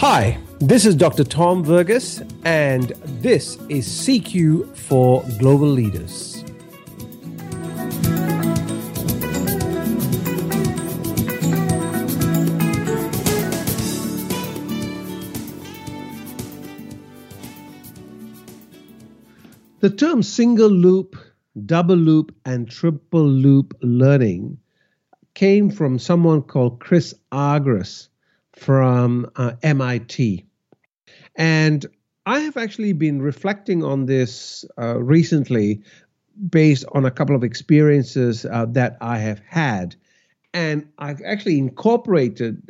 Hi, this is Dr. Tom Verghese, and this is CQ for Global Leaders. The term single loop, double loop, and triple loop learning came from someone called Chris Argyris from uh, MIT. And I have actually been reflecting on this uh, recently based on a couple of experiences uh, that I have had. And I've actually incorporated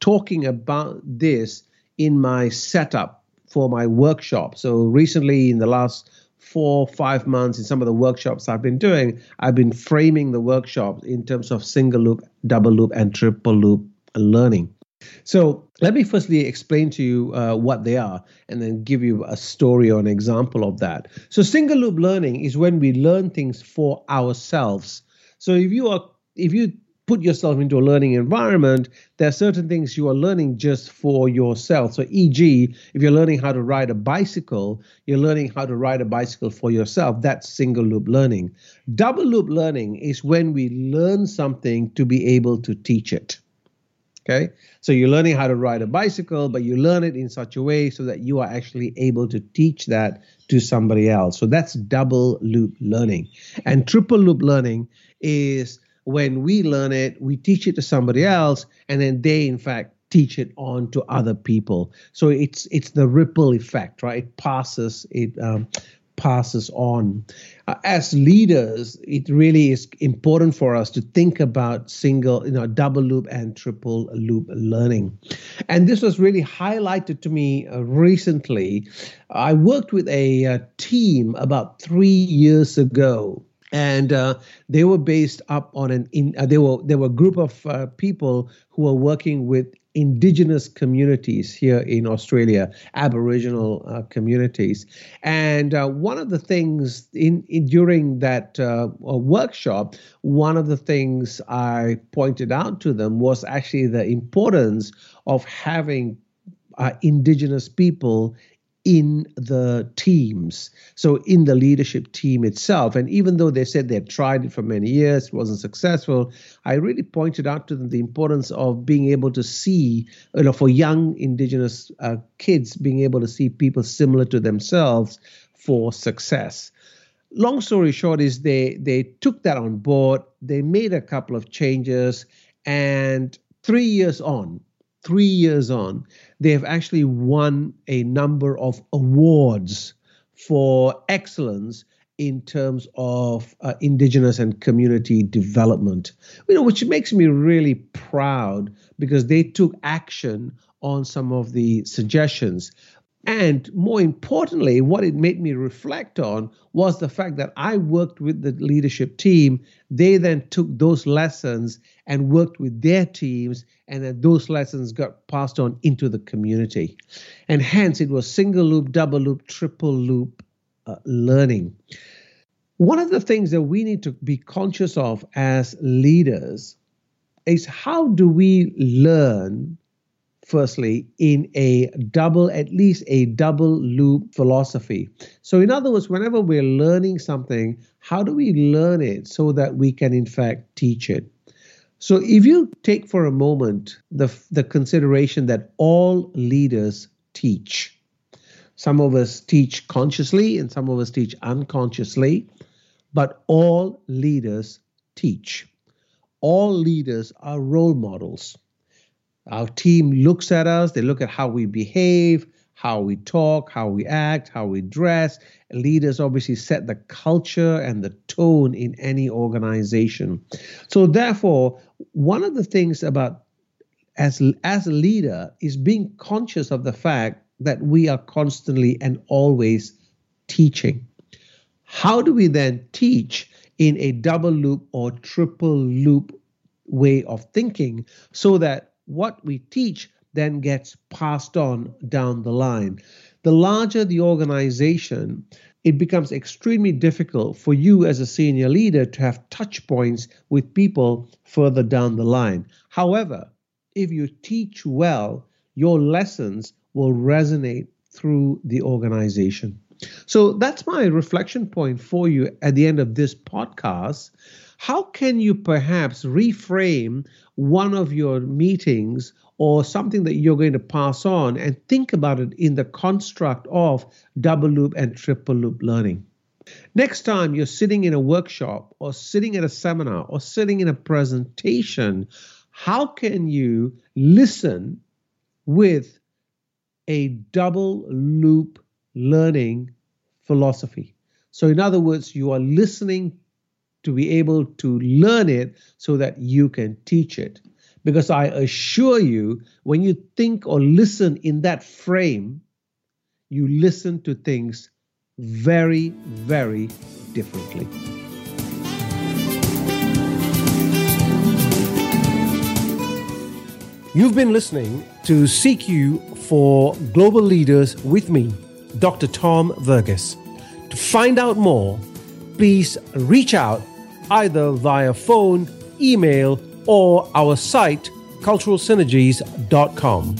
talking about this in my setup for my workshop. So recently, in the last four, five months, in some of the workshops I've been doing, I've been framing the workshops in terms of single loop, double loop, and triple loop learning. So let me firstly explain to you uh, what they are and then give you a story or an example of that. So single loop learning is when we learn things for ourselves. So if you are if you put yourself into a learning environment, there are certain things you are learning just for yourself. So, e.g., if you're learning how to ride a bicycle, you're learning how to ride a bicycle for yourself. That's single loop learning. Double loop learning is when we learn something to be able to teach it. Okay, so you're learning how to ride a bicycle, but you learn it in such a way so that you are actually able to teach that to somebody else. So that's double loop learning. And triple loop learning is when we learn it, we teach it to somebody else, and then they, in fact, teach it on to other people. So it's it's the ripple effect, right? It passes it um, passes on. Uh, as leaders, it really is important for us to think about single, you know, double loop and triple loop learning. And this was really highlighted to me uh, recently. I worked with a, uh, team about three years ago and uh, they were based up on an in, uh, they were there were a group of uh, people who were working with indigenous communities here in Australia, Aboriginal uh, communities. And uh, one of the things in, in during that uh, workshop, one of the things I pointed out to them was actually the importance of having uh, indigenous people in the teams, so in the leadership team itself. And even though they said they had tried it for many years, it wasn't successful, I really pointed out to them the importance of being able to see, you know, for young Indigenous uh, kids, being able to see people similar to themselves for success. Long story short is they they took that on board. They made a couple of changes, and three years on, three years on, they have actually won a number of awards for excellence in terms of uh, indigenous and community development. You know which makes me really proud because they took action on some of the suggestions and more importantly, what it made me reflect on was the fact that I worked with the leadership team. They then took those lessons and worked with their teams, and then those lessons got passed on into the community. And hence, it was single loop, double loop, triple loop uh, learning. One of the things that we need to be conscious of as leaders is how do we learn firstly, in a double, at least a double loop philosophy. So, in other words, whenever we're learning something, how do we learn it so that we can, in fact, teach it? So, if you take for a moment the, the consideration that all leaders teach, some of us teach consciously and some of us teach unconsciously, but all leaders teach. All leaders are role models. Our team looks at us, they look at how we behave, how we talk, how we act, how we dress. Leaders obviously set the culture and the tone in any organization. So, therefore, one of the things about as, as a leader is being conscious of the fact that we are constantly and always teaching. How do we then teach in a double loop or triple loop way of thinking so that what we teach then gets passed on down the line. The larger the organization, it becomes extremely difficult for you as a senior leader to have touch points with people further down the line. However, if you teach well, your lessons will resonate through the organization. So that's my reflection point for you at the end of this podcast. How can you perhaps reframe one of your meetings or something that you're going to pass on and think about it in the construct of double loop and triple loop learning? Next time you're sitting in a workshop or sitting at a seminar or sitting in a presentation, how can you listen with a double loop learning philosophy? So, in other words, you are listening to be able to learn it so that you can teach it. Because I assure you, when you think or listen in that frame, you listen to things very, very differently. You've been listening to CQ for Global Leaders with me, Dr. Tom Verghese. To find out more, please reach out either via phone, email, or our site, culturalsynergies.com.